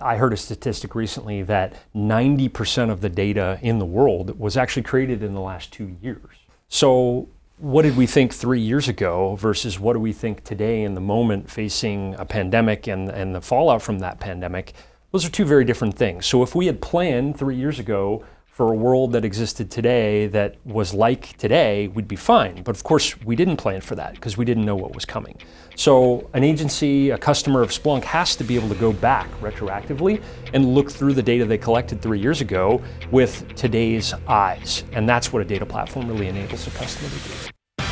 I heard a statistic recently that 90% of the data in the world was actually created in the last two years. So, what did we think three years ago versus what do we think today in the moment facing a pandemic and, and the fallout from that pandemic? Those are two very different things. So, if we had planned three years ago for a world that existed today that was like today, we'd be fine. But of course, we didn't plan for that because we didn't know what was coming. So, an agency, a customer of Splunk, has to be able to go back retroactively and look through the data they collected three years ago with today's eyes. And that's what a data platform really enables a customer to do.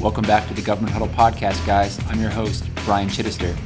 Welcome back to the Government Huddle podcast, guys. I'm your host, Brian Chidester.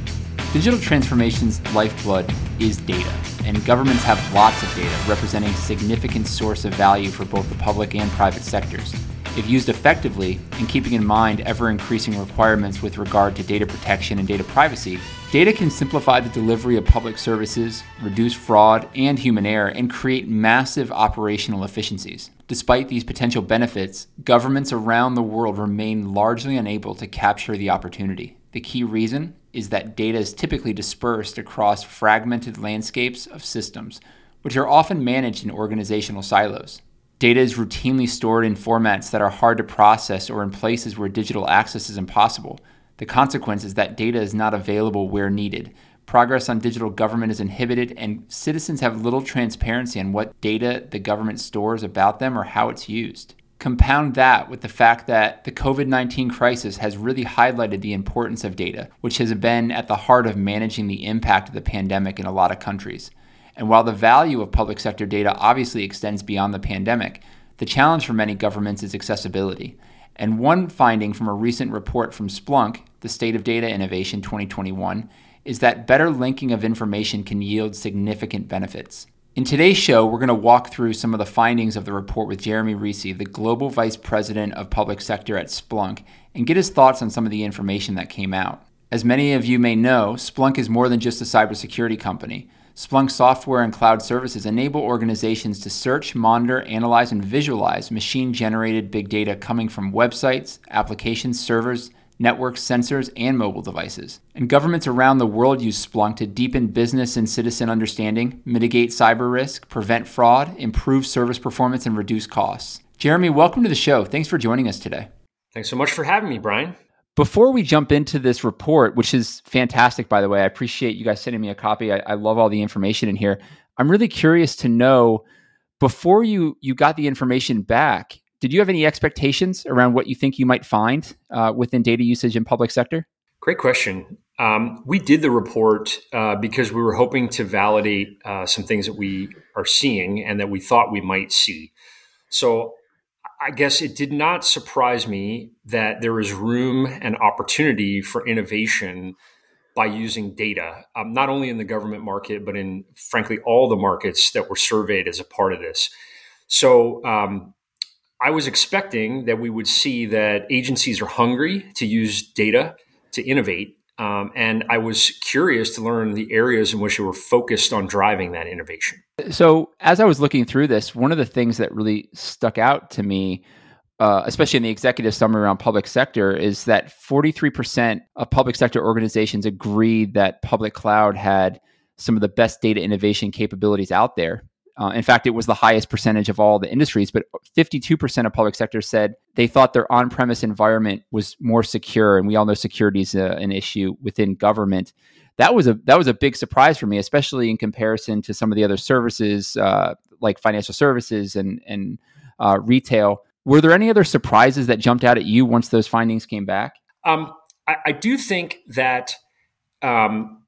Digital transformation's lifeblood is data, and governments have lots of data representing a significant source of value for both the public and private sectors. If used effectively and keeping in mind ever increasing requirements with regard to data protection and data privacy, data can simplify the delivery of public services, reduce fraud and human error, and create massive operational efficiencies. Despite these potential benefits, governments around the world remain largely unable to capture the opportunity. The key reason is that data is typically dispersed across fragmented landscapes of systems, which are often managed in organizational silos. Data is routinely stored in formats that are hard to process or in places where digital access is impossible. The consequence is that data is not available where needed. Progress on digital government is inhibited, and citizens have little transparency on what data the government stores about them or how it's used. Compound that with the fact that the COVID 19 crisis has really highlighted the importance of data, which has been at the heart of managing the impact of the pandemic in a lot of countries. And while the value of public sector data obviously extends beyond the pandemic, the challenge for many governments is accessibility. And one finding from a recent report from Splunk, the State of Data Innovation 2021, is that better linking of information can yield significant benefits. In today's show, we're going to walk through some of the findings of the report with Jeremy Rissi, the Global Vice President of Public Sector at Splunk, and get his thoughts on some of the information that came out. As many of you may know, Splunk is more than just a cybersecurity company. Splunk software and cloud services enable organizations to search, monitor, analyze, and visualize machine generated big data coming from websites, applications, servers, networks, sensors, and mobile devices. And governments around the world use Splunk to deepen business and citizen understanding, mitigate cyber risk, prevent fraud, improve service performance, and reduce costs. Jeremy, welcome to the show. Thanks for joining us today. Thanks so much for having me, Brian. Before we jump into this report, which is fantastic, by the way, I appreciate you guys sending me a copy. I, I love all the information in here. I'm really curious to know before you you got the information back, did you have any expectations around what you think you might find uh, within data usage in public sector? Great question. Um, we did the report uh, because we were hoping to validate uh, some things that we are seeing and that we thought we might see. So I guess it did not surprise me that there is room and opportunity for innovation by using data, um, not only in the government market, but in frankly all the markets that were surveyed as a part of this. So um, I was expecting that we would see that agencies are hungry to use data to innovate. Um, and I was curious to learn the areas in which they were focused on driving that innovation. So, as I was looking through this, one of the things that really stuck out to me, uh, especially in the executive summary around public sector, is that 43% of public sector organizations agreed that public cloud had some of the best data innovation capabilities out there. Uh, in fact, it was the highest percentage of all the industries, but 52% of public sector said they thought their on premise environment was more secure. And we all know security is a, an issue within government. That was a that was a big surprise for me, especially in comparison to some of the other services uh, like financial services and and uh, retail. Were there any other surprises that jumped out at you once those findings came back? Um, I, I, do think that um,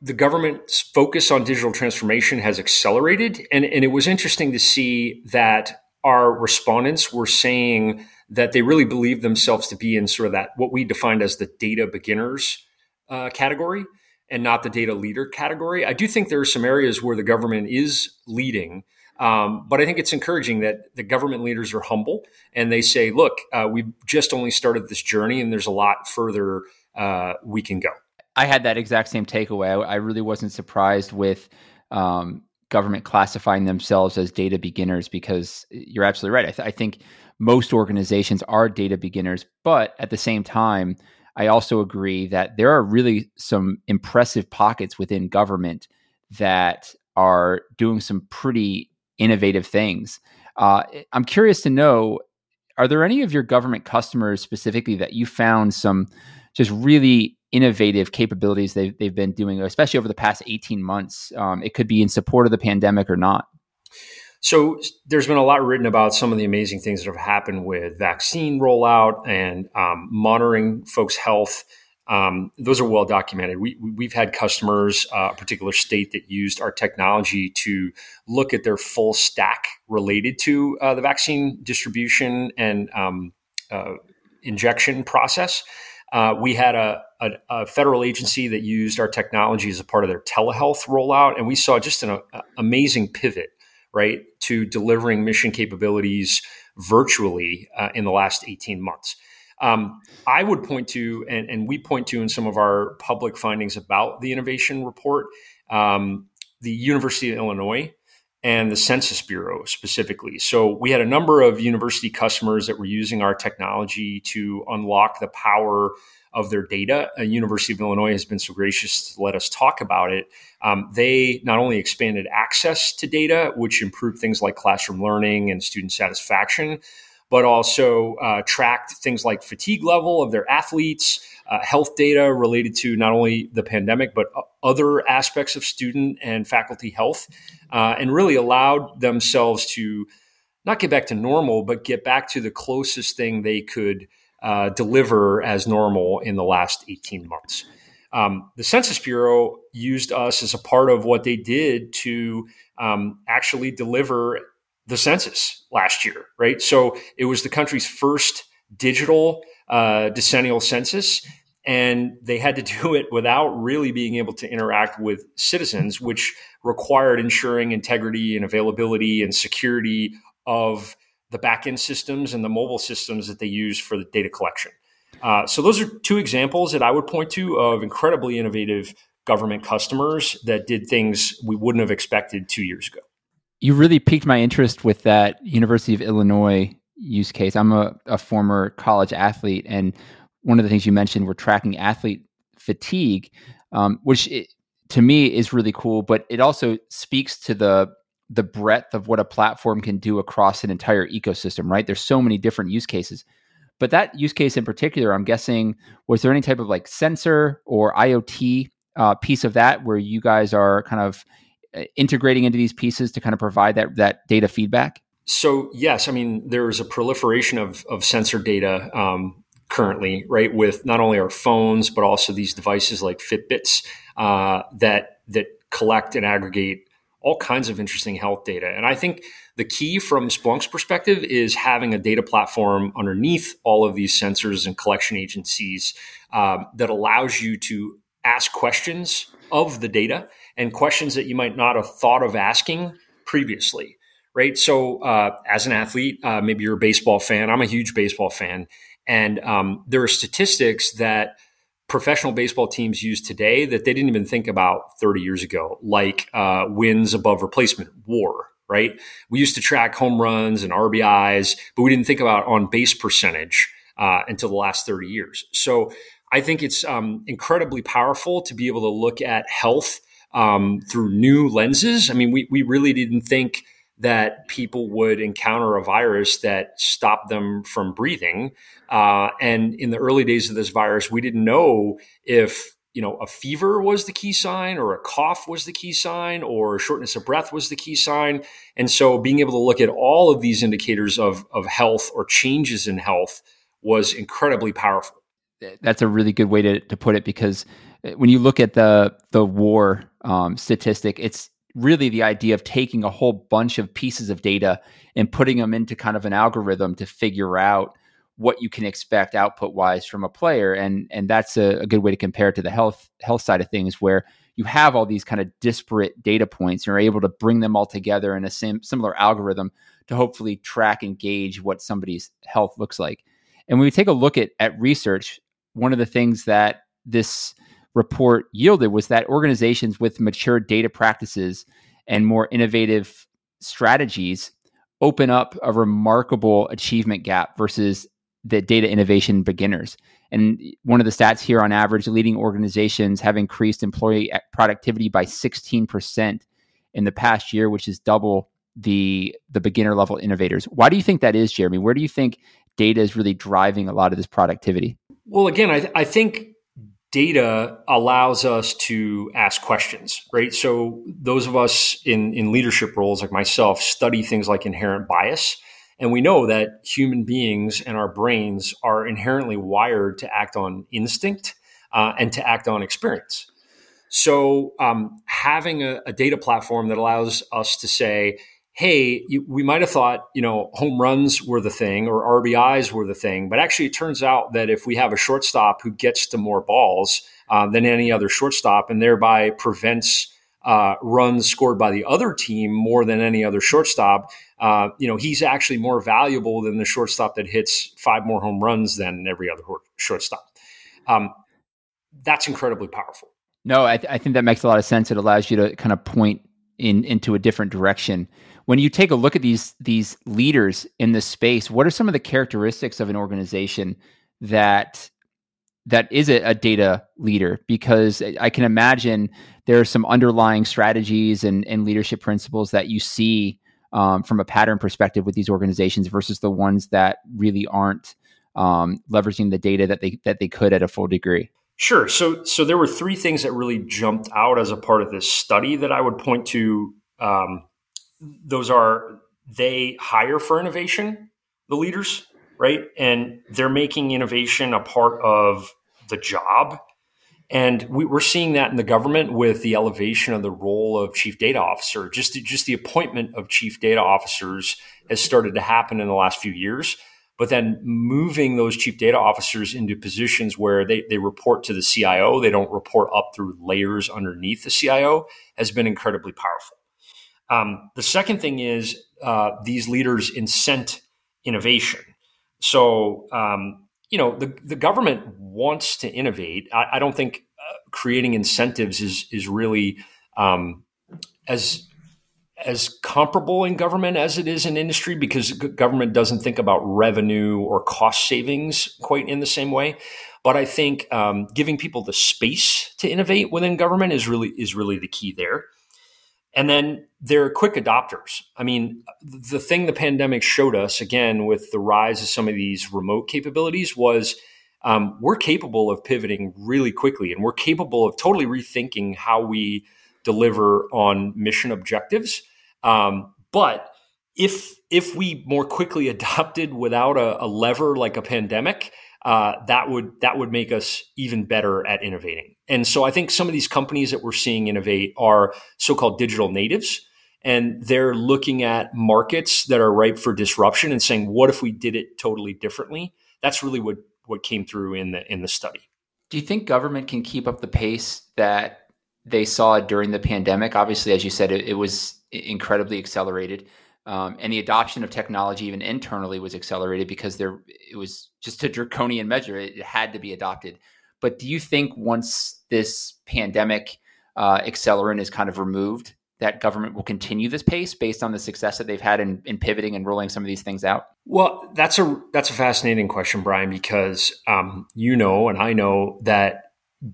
the government's focus on digital transformation has accelerated. And, and it was interesting to see that our respondents were saying that they really believe themselves to be in sort of that what we defined as the data beginners uh, category and not the data leader category. I do think there are some areas where the government is leading. Um, but I think it's encouraging that the government leaders are humble and they say, look, uh, we've just only started this journey and there's a lot further uh, we can go. I had that exact same takeaway. I, I really wasn't surprised with um, government classifying themselves as data beginners because you're absolutely right. I, th- I think most organizations are data beginners, but at the same time, I also agree that there are really some impressive pockets within government that are doing some pretty innovative things. Uh, I'm curious to know are there any of your government customers specifically that you found some just really innovative capabilities they've, they've been doing, especially over the past 18 months? Um, it could be in support of the pandemic or not. So there's been a lot written about some of the amazing things that have happened with vaccine rollout and um, monitoring folks' health. Um, those are well documented. We, we've had customers, uh, a particular state that used our technology to look at their full stack related to uh, the vaccine distribution and um, uh, injection process. Uh, we had a, a, a, federal agency that used our technology as a part of their telehealth rollout, and we saw just an a, amazing pivot right, to delivering mission capabilities virtually uh, in the last 18 months. Um, I would point to, and, and, we point to in some of our public findings about the innovation report, um, the University of Illinois and the Census Bureau specifically. So we had a number of university customers that were using our technology to unlock the power of their data. A University of Illinois has been so gracious to let us talk about it. Um, they not only expanded access to data, which improved things like classroom learning and student satisfaction, but also uh, tracked things like fatigue level of their athletes, uh, health data related to not only the pandemic, but other aspects of student and faculty health, uh, and really allowed themselves to not get back to normal, but get back to the closest thing they could uh, deliver as normal in the last 18 months. Um, the Census Bureau used us as a part of what they did to um, actually deliver the census last year, right? So it was the country's first digital uh, decennial census, and they had to do it without really being able to interact with citizens, which required ensuring integrity and availability and security of the backend systems and the mobile systems that they use for the data collection. Uh, so those are two examples that I would point to of incredibly innovative government customers that did things we wouldn't have expected two years ago. You really piqued my interest with that University of Illinois use case. I'm a, a former college athlete, and one of the things you mentioned were tracking athlete fatigue, um, which it, to me is really cool. But it also speaks to the the breadth of what a platform can do across an entire ecosystem, right? There's so many different use cases. But that use case in particular, I'm guessing, was there any type of like sensor or IoT uh, piece of that where you guys are kind of uh, integrating into these pieces to kind of provide that that data feedback? So yes, I mean there is a proliferation of of sensor data um, currently, right? With not only our phones but also these devices like Fitbits uh, that that collect and aggregate all kinds of interesting health data. And I think the key from Splunk's perspective is having a data platform underneath all of these sensors and collection agencies um, that allows you to ask questions of the data and questions that you might not have thought of asking previously. Right. So, uh, as an athlete, uh, maybe you're a baseball fan. I'm a huge baseball fan. And um, there are statistics that professional baseball teams use today that they didn't even think about 30 years ago, like uh, wins above replacement, WAR, right? We used to track home runs and RBIs, but we didn't think about on base percentage uh, until the last 30 years. So I think it's um, incredibly powerful to be able to look at health um, through new lenses. I mean, we, we really didn't think that people would encounter a virus that stopped them from breathing. Uh, and in the early days of this virus, we didn't know if you know a fever was the key sign, or a cough was the key sign, or shortness of breath was the key sign. And so, being able to look at all of these indicators of of health or changes in health was incredibly powerful. That's a really good way to, to put it because uh, when you look at the the war um, statistic, it's really the idea of taking a whole bunch of pieces of data and putting them into kind of an algorithm to figure out what you can expect output wise from a player. And and that's a, a, good way to compare it to the health health side of things where you have all these kind of disparate data points and you're able to bring them all together in a sim- similar algorithm to hopefully track and gauge what somebody's health looks like. And when we take a look at at research one of the things that this report yielded was that organizations with mature data practices and more innovative strategies open up a remarkable achievement gap versus the data innovation beginners. And one of the stats here on average, leading organizations have increased employee productivity by 16% in the past year, which is double the the beginner level innovators. Why do you think that is, Jeremy? Where do you think data is really driving a lot of this productivity? Well, again, I, I think data allows us to ask questions, right? So those of us in, in leadership roles like myself study things like inherent bias. And we know that human beings and our brains are inherently wired to act on instinct uh, and to act on experience. So um, having a, a data platform that allows us to say, hey, we might have thought, you know, home runs were the thing or RBIs were the thing, but actually it turns out that if we have a shortstop who gets to more balls uh, than any other shortstop and thereby prevents uh, runs scored by the other team more than any other shortstop, uh, you know, he's actually more valuable than the shortstop that hits five more home runs than every other shortstop. Um, that's incredibly powerful. No, I, th- I think that makes a lot of sense. It allows you to kind of point in into a different direction when you take a look at these these leaders in this space, what are some of the characteristics of an organization that that is a, a data leader? Because I can imagine there are some underlying strategies and, and leadership principles that you see um, from a pattern perspective with these organizations versus the ones that really aren't um, leveraging the data that they that they could at a full degree. Sure. So, so there were three things that really jumped out as a part of this study that I would point to um, those are they hire for innovation, the leaders, right? And they're making innovation a part of the job. And we, are seeing that in the government with the elevation of the role of chief data officer. Just, just the appointment of chief data officers has started to happen in the last few years. But then moving those chief data officers into positions where they, they report to the CIO, they don't report up through layers underneath the CIO, has been incredibly powerful. Um, the second thing is uh, these leaders incent innovation. So, um, you know, the, the government wants to innovate. I, I don't think uh, creating incentives is is really um, as as comparable in government as it is in industry because government doesn't think about revenue or cost savings quite in the same way. But I think um, giving people the space to innovate within government is really is really the key there. And then they're quick adopters. I mean, the thing the pandemic showed us, again, with the rise of some of these remote capabilities, was um, we're capable of pivoting really quickly and we're capable of totally rethinking how we deliver on mission objectives. Um, but if if we more quickly adopted without a, a lever like a pandemic, uh, that would that would make us even better at innovating. And so I think some of these companies that we're seeing innovate are so-called digital natives, and they're looking at markets that are ripe for disruption and saying, "What if we did it totally differently?" That's really what what came through in the in the study. Do you think government can keep up the pace that they saw during the pandemic? Obviously, as you said, it, it was incredibly accelerated. Um, and the adoption of technology, even internally, was accelerated because there it was just a draconian measure. It, it had to be adopted. But do you think once this pandemic uh, accelerant is kind of removed, that government will continue this pace based on the success that they've had in, in pivoting and rolling some of these things out? Well, that's a that's a fascinating question, Brian, because um, you know and I know that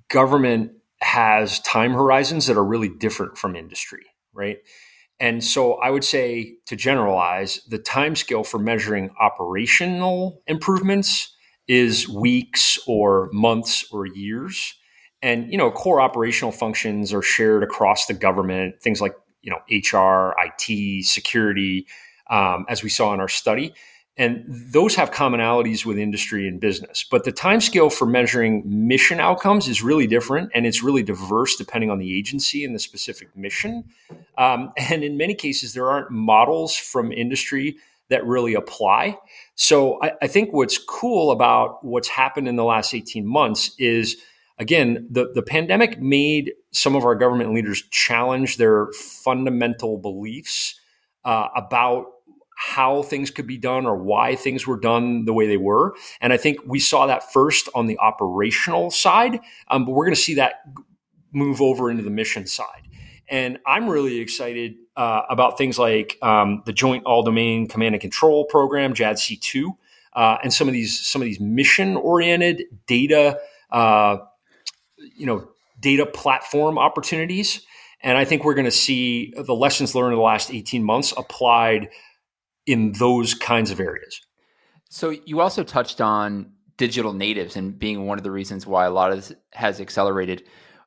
government has time horizons that are really different from industry, right? And so I would say to generalize, the time scale for measuring operational improvements is weeks or months or years. And you know, core operational functions are shared across the government, things like you know HR, IT, security, um, as we saw in our study. And those have commonalities with industry and business. But the time scale for measuring mission outcomes is really different and it's really diverse depending on the agency and the specific mission. Um, and in many cases there aren't models from industry that really apply. So I, I think what's cool about what's happened in the last 18 months is again, the, the pandemic made some of our government leaders challenge their fundamental beliefs uh, about how things could be done or why things were done the way they were. And I think we saw that first on the operational side, um, but we're going to see that move over into the mission side. And I'm really excited uh, about things like um, the Joint All Domain Command and Control Program, JADC2, uh, and some of these some of these mission oriented data, uh, you know, data platform opportunities. And I think we're going to see the lessons learned in the last 18 months applied in those kinds of areas. So you also touched on digital natives and being one of the reasons why a lot of this has accelerated.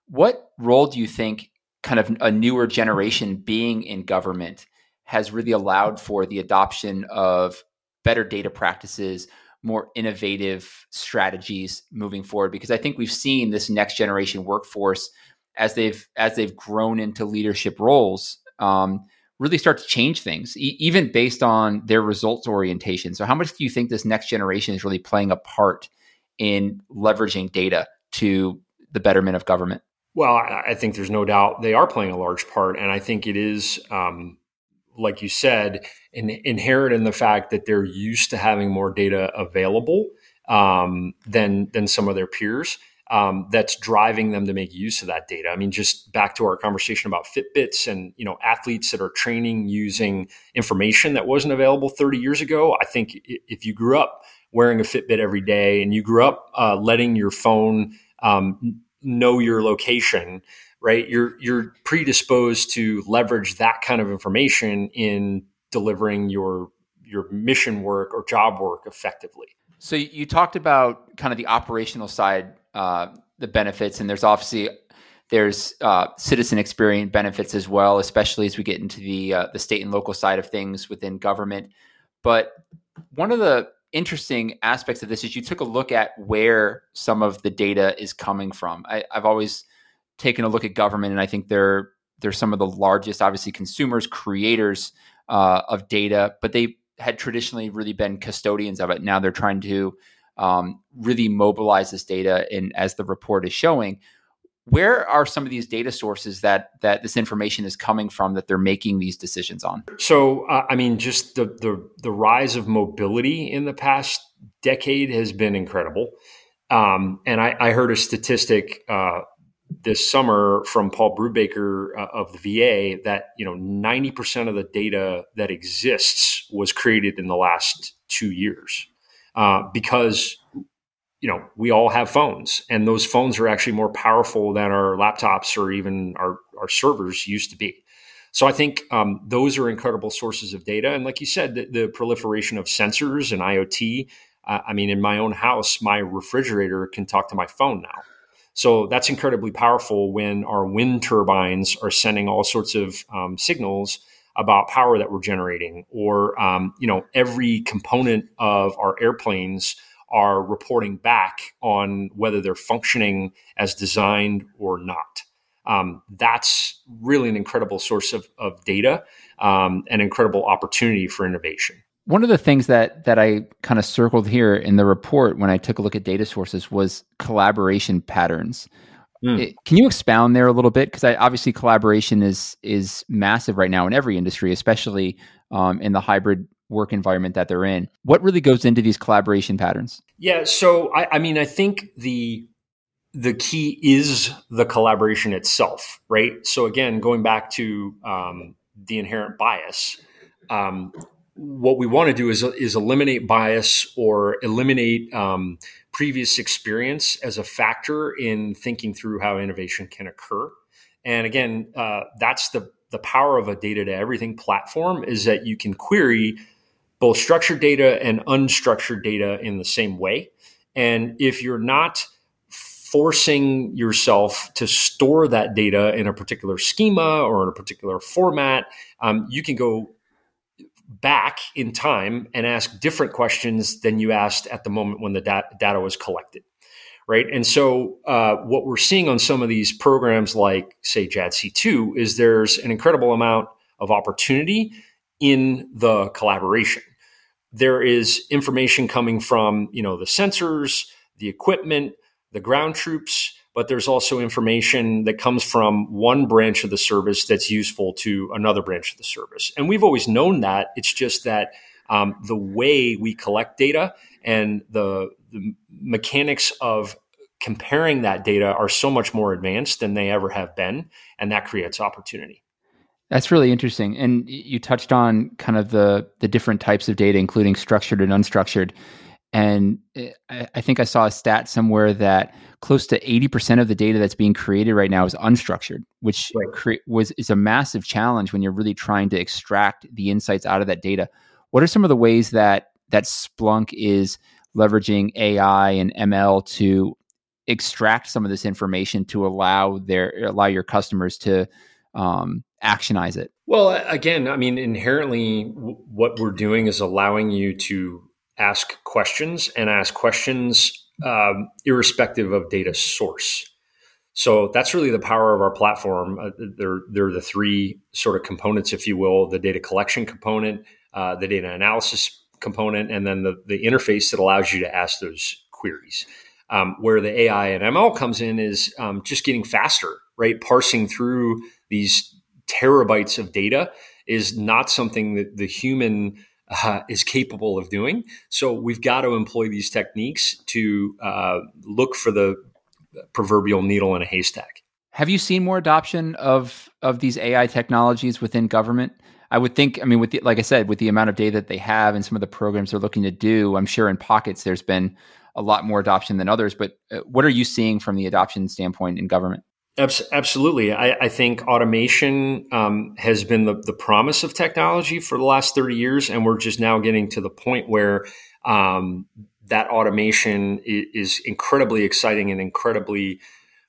What role do you think kind of a newer generation being in government has really allowed for the adoption of better data practices, more innovative strategies moving forward? Because I think we've seen this next generation workforce as they've as they've grown into leadership roles. Um, really start to change things, e- even based on their results orientation. So, how much do you think this next generation is really playing a part in leveraging data to the betterment of government? Well, I think there's no doubt they are playing a large part, and I think it is, um, like you said, in, inherent in the fact that they're used to having more data available um, than than some of their peers um, that's driving them to make use of that data. I mean, just back to our conversation about Fitbits and you know athletes that are training using information that wasn't available 30 years ago. I think if you grew up wearing a Fitbit every day and you grew up uh, letting your phone um, know your location, right? You're you're predisposed to leverage that kind of information in delivering your your mission work or job work effectively. So you talked about kind of the operational side uh, the benefits, and there's obviously there's uh, citizen experience benefits as well, especially as we get into the uh, the state and local side of things within government. But one of the interesting aspects of this is you took a look at where some of the data is coming from. I, have always taken a look at government, and I think they're they're some of the largest, obviously, consumers, creators uh, of data, but they had traditionally really been custodians of it. Now they're trying to um, really mobilize this data. And as the report is showing, where are some of these data sources that that this information is coming from that they're making these decisions on? So, uh, I mean, just the, the the rise of mobility in the past decade has been incredible. Um, and I, I, heard a statistic uh, this summer from Paul Brubaker uh, of the VA that you know ninety percent of the data that exists was created in the last two years. Uh, because you know we all have phones and those phones are actually more powerful than our laptops or even our, our servers used to be. So i think um, those are incredible sources of data. And like you said the, the proliferation of sensors and iot uh, i mean in my own house my refrigerator can talk to my phone now. So that's incredibly powerful when our wind turbines are sending all sorts of um, signals about power that we're generating, or um, you know, every component of our airplanes are reporting back on whether they're functioning as designed or not. Um, that's really an incredible source of, of data, um, an incredible opportunity for innovation. One of the things that that I kind of circled here in the report when I took a look at data sources was collaboration patterns. Mm. Can you expound there a little bit? Because obviously collaboration is is massive right now in every industry, especially um, in the hybrid work environment that they're in. What really goes into these collaboration patterns? Yeah, so I, I mean, I think the the key is the collaboration itself, right? So again, going back to um, the inherent bias, um, what we want to do is is eliminate bias or eliminate um, previous experience as a factor in thinking through how innovation can occur. And again, uh, that's the the power of a data to everything platform is that you can query both structured data and unstructured data in the same way. And if you're not forcing yourself to store that data in a particular schema or in a particular format, um, you can go back in time and ask different questions than you asked at the moment when the dat- data was collected right and so uh, what we're seeing on some of these programs like say JADC2 is there's an incredible amount of opportunity in the collaboration there is information coming from you know the sensors, the equipment, the ground troops, but there's also information that comes from one branch of the service that's useful to another branch of the service. And we've always known that. It's just that um, the way we collect data and the, the mechanics of comparing that data are so much more advanced than they ever have been, and that creates opportunity. That's really interesting. And you touched on kind of the the different types of data, including structured and unstructured. And eh, I think I saw a stat somewhere that close to 80% of the data that's being created right now is unstructured, which right. cre- was is a massive challenge when you're really trying to extract the insights out of that data. What are some of the ways that that Splunk is leveraging AI and ML to extract some of this information to allow their allow your customers to um, actionize it? Well, again, I mean, inherently, what we're doing is allowing you to ask questions and ask questions um, irrespective of data source. So that's really the power of our platform. Uh, they're, they're the three sort of components, if you will the data collection component, uh, the data analysis component, and then the, the interface that allows you to ask those queries. Um, where the AI and ML comes in is um, just getting faster, right? Parsing through these terabytes of data is not something that the human uh, is capable of doing. So we've got to employ these techniques to uh, look for the proverbial needle in a haystack. Have you seen more adoption of of these AI technologies within government? I would think. I mean, with the, like I said, with the amount of data that they have and some of the programs they're looking to do, I'm sure in pockets there's been a lot more adoption than others. But uh, what are you seeing from the adoption standpoint in government? Absolutely. I, I think automation um, has been the, the promise of technology for the last 30 years. And we're just now getting to the point where um, that automation is, incredibly exciting and incredibly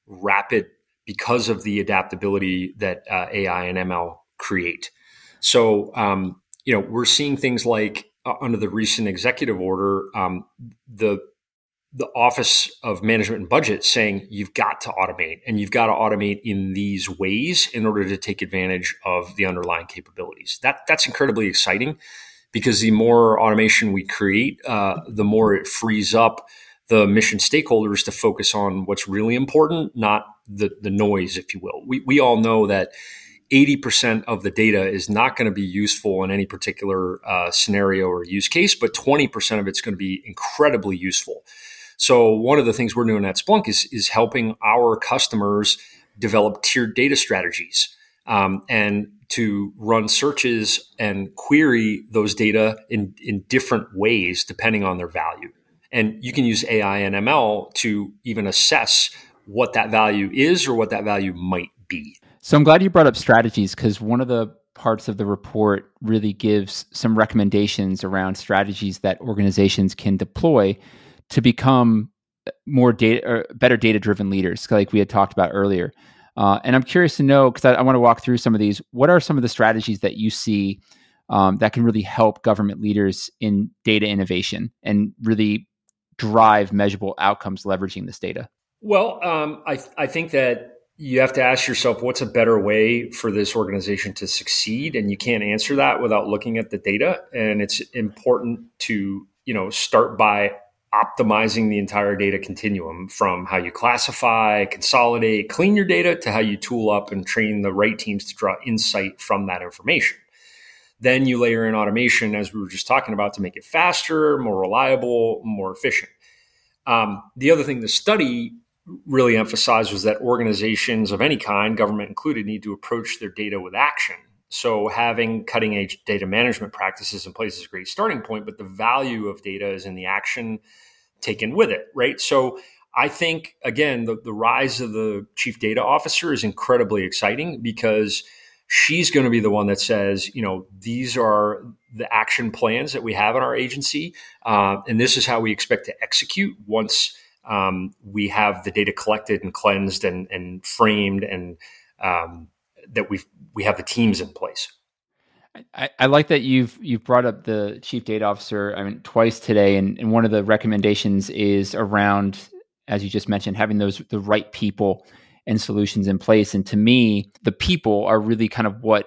rapid because of the adaptability that uh, AI and ML create. So, um, you know, we're seeing things like uh, under the recent executive order, um, the the Office of Management and Budget saying you've got to automate and you've got to automate in these ways in order to take advantage of the underlying capabilities. That that's incredibly exciting because the more automation we create, uh, the more it frees up the mission stakeholders to focus on what's really important, not the the noise, if you will. We we all know that. 80% of the data is not going to be useful in any particular uh, scenario or use case, but 20% of it's going to be incredibly useful. So one of the things we're doing at Splunk is is helping our customers develop tiered data strategies um, and to run searches and query those data in in different ways depending on their value. And you can use AI and ML to even assess what that value is or what that value might be. So I'm glad you brought up strategies because one of the parts of the report really gives some recommendations around strategies that organizations can deploy to become more data or better data driven leaders like we had talked about earlier. Uh, and i'm curious to know because I, I want to walk through some of these. What are some of the strategies that you see um, that can really help government leaders in data innovation and really drive measurable outcomes leveraging this data? Well um, I, I think that you have to ask yourself what's a better way for this organization to succeed? And you can't answer that without looking at the data. And it's important to you know start by optimizing the entire data continuum from how you classify, consolidate, clean your data to how you tool up and train the right teams to draw insight from that information. Then you layer in automation, as we were just talking about, to make it faster, more reliable, more efficient. Um, the other thing the study really emphasized was that organizations of any kind, government included, need to approach their data with action so having cutting edge data management practices in place is a great starting point, but the value of data is in the action taken with it, right? So I think again, the, the rise of the chief data officer is incredibly exciting because she's going to be the one that says, you know, these are the action plans that we have in our agency, uh, and this is how we expect to execute once um, we have the data collected and cleansed and, and framed and um, that we we have the teams in place. I, I, like that you've you've brought up the chief data officer. I mean, twice today, and, and one of the recommendations is around, as you just mentioned, having those the right people and solutions in place. And to me, the people are really kind of what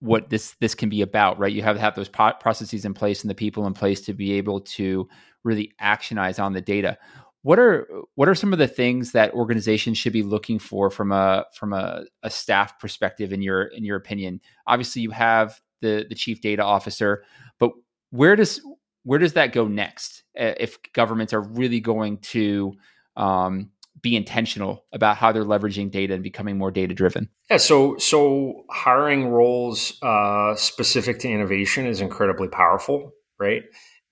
what this this can be about, right? You have to have those processes in place and the people in place to be able to really actionize on the data. What are what are some of the things that organizations should be looking for from a from a, a staff perspective in your in your opinion? Obviously, you have the the chief data officer, but where does where does that go next if governments are really going to um, be intentional about how they're leveraging data and becoming more data driven? Yeah, so so hiring roles uh, specific to innovation is incredibly powerful, right?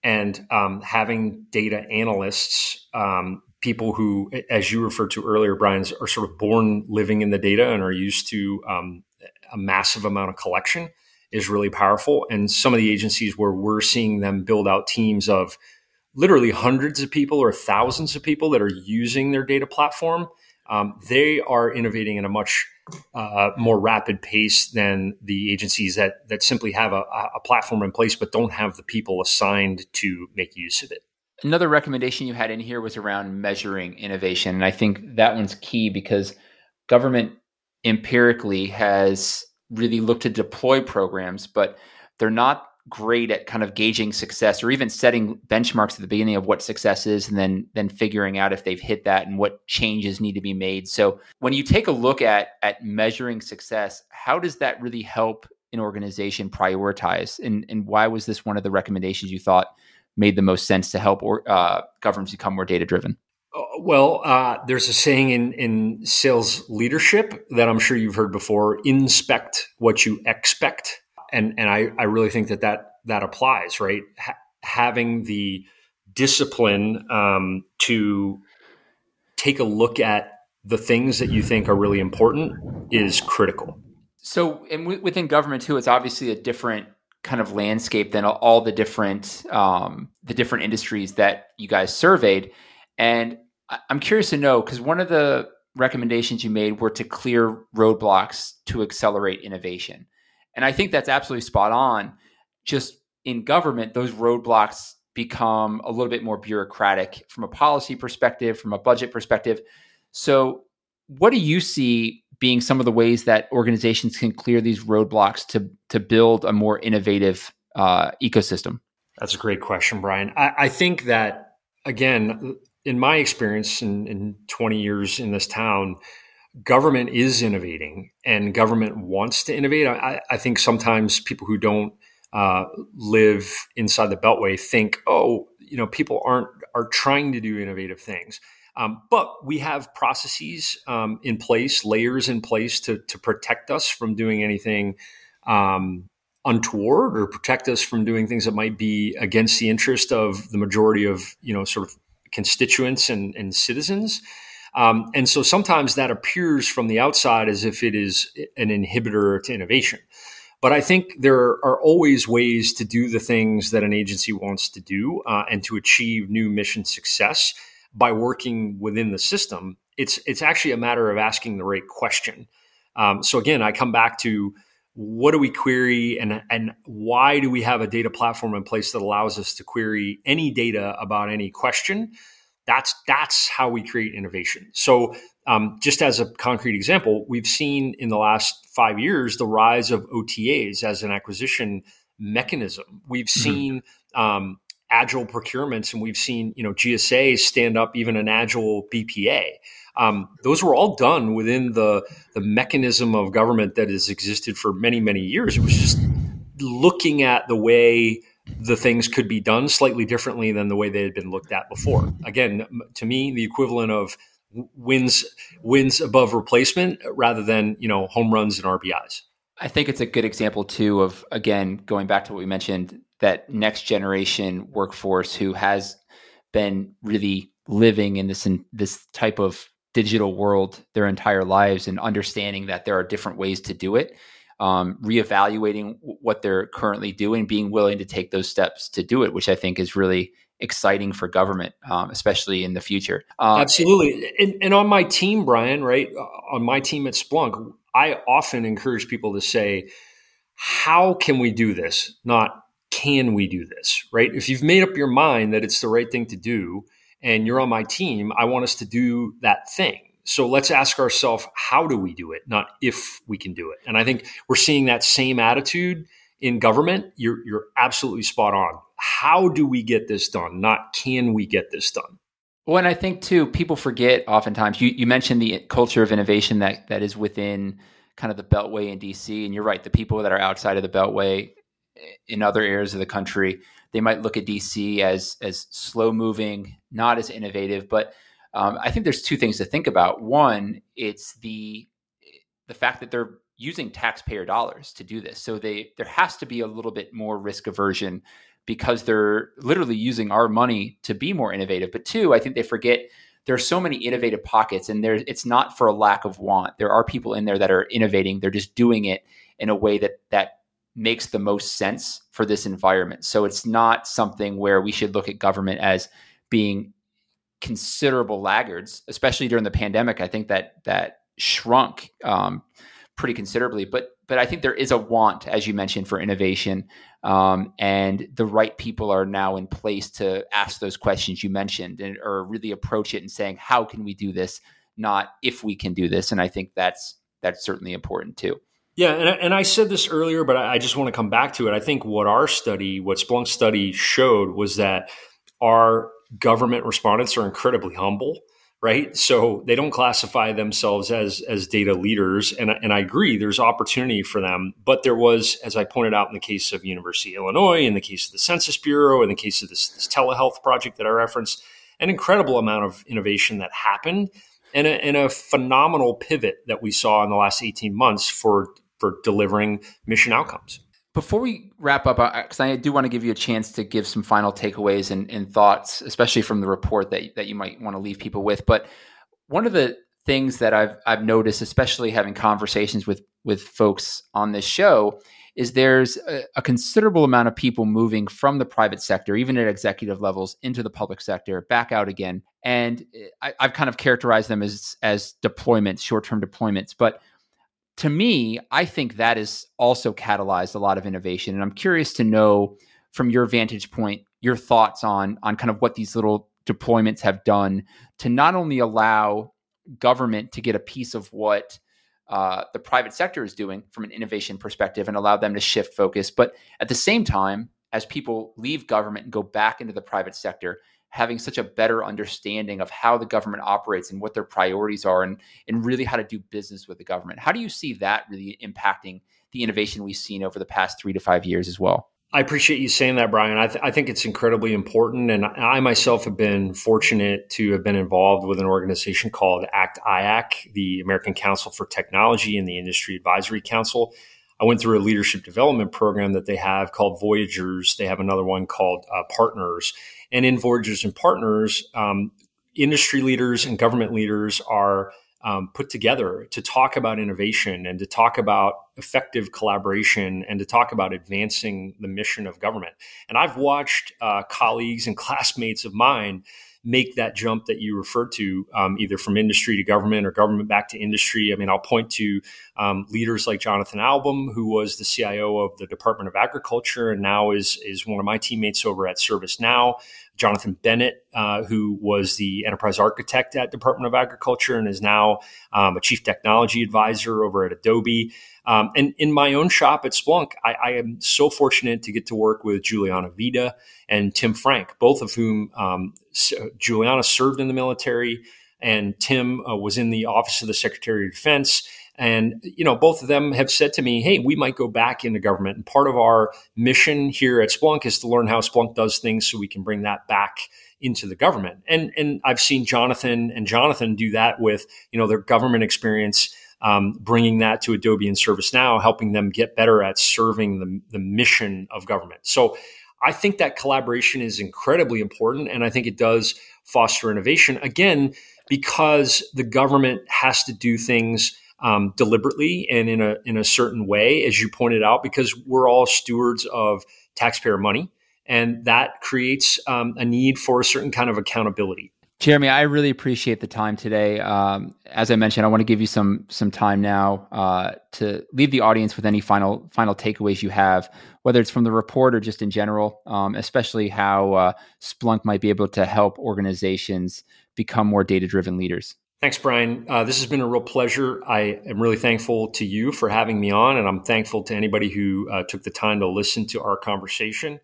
And um, having data analysts, um, people who, as you referred to earlier, Brian, are sort of born living in the data and are used to um, a massive amount of collection, is really powerful. And some of the agencies where we're seeing them build out teams of literally hundreds of people or thousands of people that are using their data platform, um, they are innovating at a much uh, more rapid pace than the agencies that that simply have a, a platform in place but don't have the people assigned to make use of it. Another recommendation you had in here was around measuring innovation, and I think that one's key because government empirically has really looked to deploy programs, but they're not great at kind of gauging success or even setting benchmarks at the beginning of what success is and then then figuring out if they've hit that and what changes need to be made. So when you take a look at at measuring success, how does that really help an organization prioritize and and why was this one of the recommendations you thought made the most sense to help or uh, governments become more data driven? Uh, well, uh, there's a saying in, in sales leadership that I'm sure you've heard before inspect what you expect and and I, I really think that that that applies, right? Ha- having the discipline um, to take a look at the things that you think are really important is critical. So, and w- within government too, it's obviously a different kind of landscape than all the different um, the different industries that you guys surveyed. And I'm curious to know because one of the recommendations you made were to clear roadblocks to accelerate innovation. And I think that's absolutely spot on. Just in government, those roadblocks become a little bit more bureaucratic from a policy perspective, from a budget perspective. So, what do you see being some of the ways that organizations can clear these roadblocks to to build a more innovative uh, ecosystem? That's a great question, Brian. I, I think that again, in my experience in, in 20 years in this town, government is innovating and government wants to innovate. I, I think sometimes people who don't uh, live inside the beltway think, oh, you know, people aren't are trying to do innovative things. Um, but we have processes um, in place, layers in place to to protect us from doing anything um, untoward or protect us from doing things that might be against the interest of the majority of you know sort of constituents and, and citizens. Um, and so sometimes that appears from the outside as if it is an inhibitor to innovation. But I think there are always ways to do the things that an agency wants to do uh, and to achieve new mission success by working within the system. It's it's actually a matter of asking the right question. Um, so again, I come back to what do we query and and why do we have a data platform in place that allows us to query any data about any question that's that's how we create innovation. So, um, just as a concrete example, we've seen in the last five years the rise of OTAs as an acquisition mechanism. We've mm-hmm. seen um, agile procurements, and we've seen you know GSA stand up even an agile BPA. Um, those were all done within the the mechanism of government that has existed for many many years. It was just looking at the way the things could be done slightly differently than the way they had been looked at before. Again, to me, the equivalent of wins wins above replacement rather than you know home runs and RBIs. I think it's a good example too of again going back to what we mentioned that next generation workforce who has been really living in this in this type of digital world their entire lives and understanding that there are different ways to do it um, reevaluating what they're currently doing, being willing to take those steps to do it, which I think is really exciting for government, um, especially in the future. Um, Absolutely. And, and, on my team, Brian, right, uh, on my team at Splunk, I often encourage people to say, how can we do this? Not can we do this, right? If you've made up your mind that it's the right thing to do and you're on my team, I want us to do that thing. So let's ask ourselves, how do we do it, not if we can do it? And I think we're seeing that same attitude in government. You're, you're absolutely spot on. How do we get this done? Not can we get this done? Well, and I think too, people forget oftentimes. You, you mentioned the culture of innovation that that is within kind of the Beltway in DC, and you're right. The people that are outside of the Beltway eh, in other areas of the country, they might look at DC as as slow moving, not as innovative. But um, I think there's two things to think about. One, it's the the fact that they're using taxpayer dollars to do this, so they there has to be a little bit more risk aversion because they're literally using our money to be more innovative. But two, I think they forget there are so many innovative pockets and there it's not for a lack of want. There are people in there that are innovating. They're just doing it in a way that that makes the most sense for this environment. So it's not something where we should look at government as being considerable laggards, especially during the pandemic. I think that that shrunk um, pretty considerably. But but I think there is a want, as you mentioned, for innovation, um, and the right people are now in place to ask those questions you mentioned, and or really approach it and saying, how can we do this, not if we can do this. And I think that's that's certainly important too. Yeah, and, and I said this earlier, but I just want to come back to it. I think what our study, what Splunk study showed, was that our government respondents are incredibly humble right? So they don't classify themselves as as data leaders, and and I agree. There's opportunity for them, but there was, as I pointed out in the case of University of Illinois, in the case of the Census Bureau, in the case of this, this telehealth project that I referenced, an incredible amount of innovation that happened, and a, and a phenomenal pivot that we saw in the last 18 months for for delivering mission outcomes. Before we wrap up, because I do want to give you a chance to give some final takeaways and, and, thoughts, especially from the report that that you might want to leave people with. But one of the things that I've I've noticed, especially having conversations with with folks on this show, is there's a, a considerable amount of people moving from the private sector, even at executive levels, into the public sector, back out again. And eh, I, I've kind of characterized them as as deployments, short term deployments, but to me, I think that has also catalyzed a lot of innovation. And I'm curious to know from your vantage point, your thoughts on on kind of what these little deployments have done to not only allow government to get a piece of what uh, the private sector is doing from an innovation perspective and allow them to shift focus, but at the same time, as people leave government and go back into the private sector, having such a better understanding of how the government operates and what their priorities are and, and really how to do business with the government. How do you see that really impacting the innovation we've seen over the past three to five years as well? I appreciate you saying that, Brian. I, th- I, think it's incredibly important. And I myself have been fortunate to have been involved with an organization called ACT IAC, the American Council for Technology and the Industry Advisory Council. I went through a leadership development program that they have called Voyagers. They have another one called uh, Partners. And in Voyagers and Partners, um, industry leaders and government leaders are um, put together to talk about innovation and to talk about effective collaboration and to talk about advancing the mission of government. And I've watched uh, colleagues and classmates of mine make that jump that you referred to, um, either from industry to government or government back to industry. I mean, I'll point to um, leaders like Jonathan Alboum, who was the CIO of the Department of Agriculture and now is is one of my teammates over at ServiceNow. Jonathan Bennett, uh, who was the enterprise architect at Department of Agriculture and is now um, a chief technology advisor over at Adobe. Um, and in my own shop at Splunk, I, I, am so fortunate to get to work with Juliana Vida and Tim Frank, both of whom um, Juliana served in the military and Tim uh, was in the Office of the Secretary of Defense. And, you know, both of them have said to me, hey, we might go back into government. And part of our mission here at Splunk is to learn how Splunk does things so we can bring that back into the government. And, and I've seen Jonathan and Jonathan do that with, you know, their government experience. Um, bringing that to Adobe and ServiceNow, helping them get better at serving the, the mission of government. So I think that collaboration is incredibly important, and I think it does foster innovation. Again, because the government has to do things um, deliberately and in a in a certain way, as you pointed out, because we're all stewards of taxpayer money, and that creates um, a need for a certain kind of accountability. Jeremy, I really appreciate the time today. Um, as I mentioned, I want to give you some some time now uh, to leave the audience with any final final takeaways you have, whether it's from the report or just in general, um, especially how uh, Splunk might be able to help organizations become more data driven leaders. Thanks, Brian. Uh, this has been a real pleasure. I am really thankful to you for having me on, and I'm thankful to anybody who uh, took the time to listen to our conversation.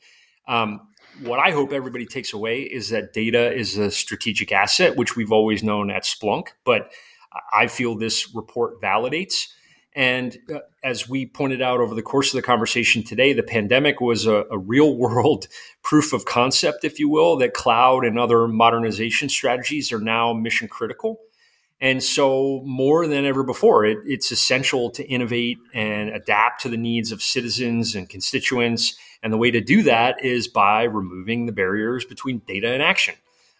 Um, what I hope everybody takes away is that data is a strategic asset, which we've always known at Splunk, but I feel this report validates. And uh, as we pointed out over the course of the conversation today, the pandemic was a, a, real world proof of concept, if you will, that cloud and other modernization strategies are now mission critical. And so, more than ever before, it, it's essential to innovate and adapt to the needs of citizens and constituents. And the way to do that is by removing the barriers between data and action.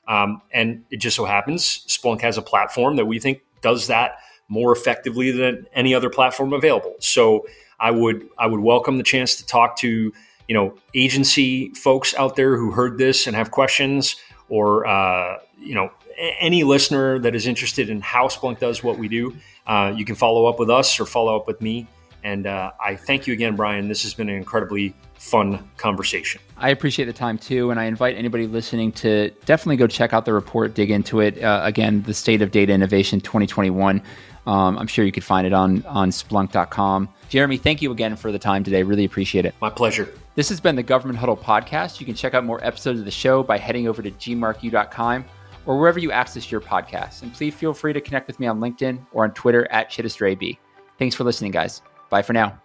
Um, and it just so happens Splunk has a platform that we think does that more effectively than any other platform available. So I would I would welcome the chance to talk to you know agency folks out there who heard this and have questions, or uh, you know any listener that is interested in how Splunk does what we do. Uh, you can follow up with us or follow up with me. And uh, I thank you again, Brian. This has been an incredibly fun conversation. I appreciate the time too, and I invite anybody listening to definitely go check out the report, dig into it. Uh, again, the State of Data Innovation 2021. Um, I'm sure you could find it on on Splunk.com. Jeremy, thank you again for the time today. Really appreciate it. My pleasure. This has been the Government Huddle podcast. You can check out more episodes of the show by heading over to gmarku.com or wherever you access your podcasts. And please feel free to connect with me on LinkedIn or on Twitter at ChidesterAB. Thanks for listening, guys. Bye for now.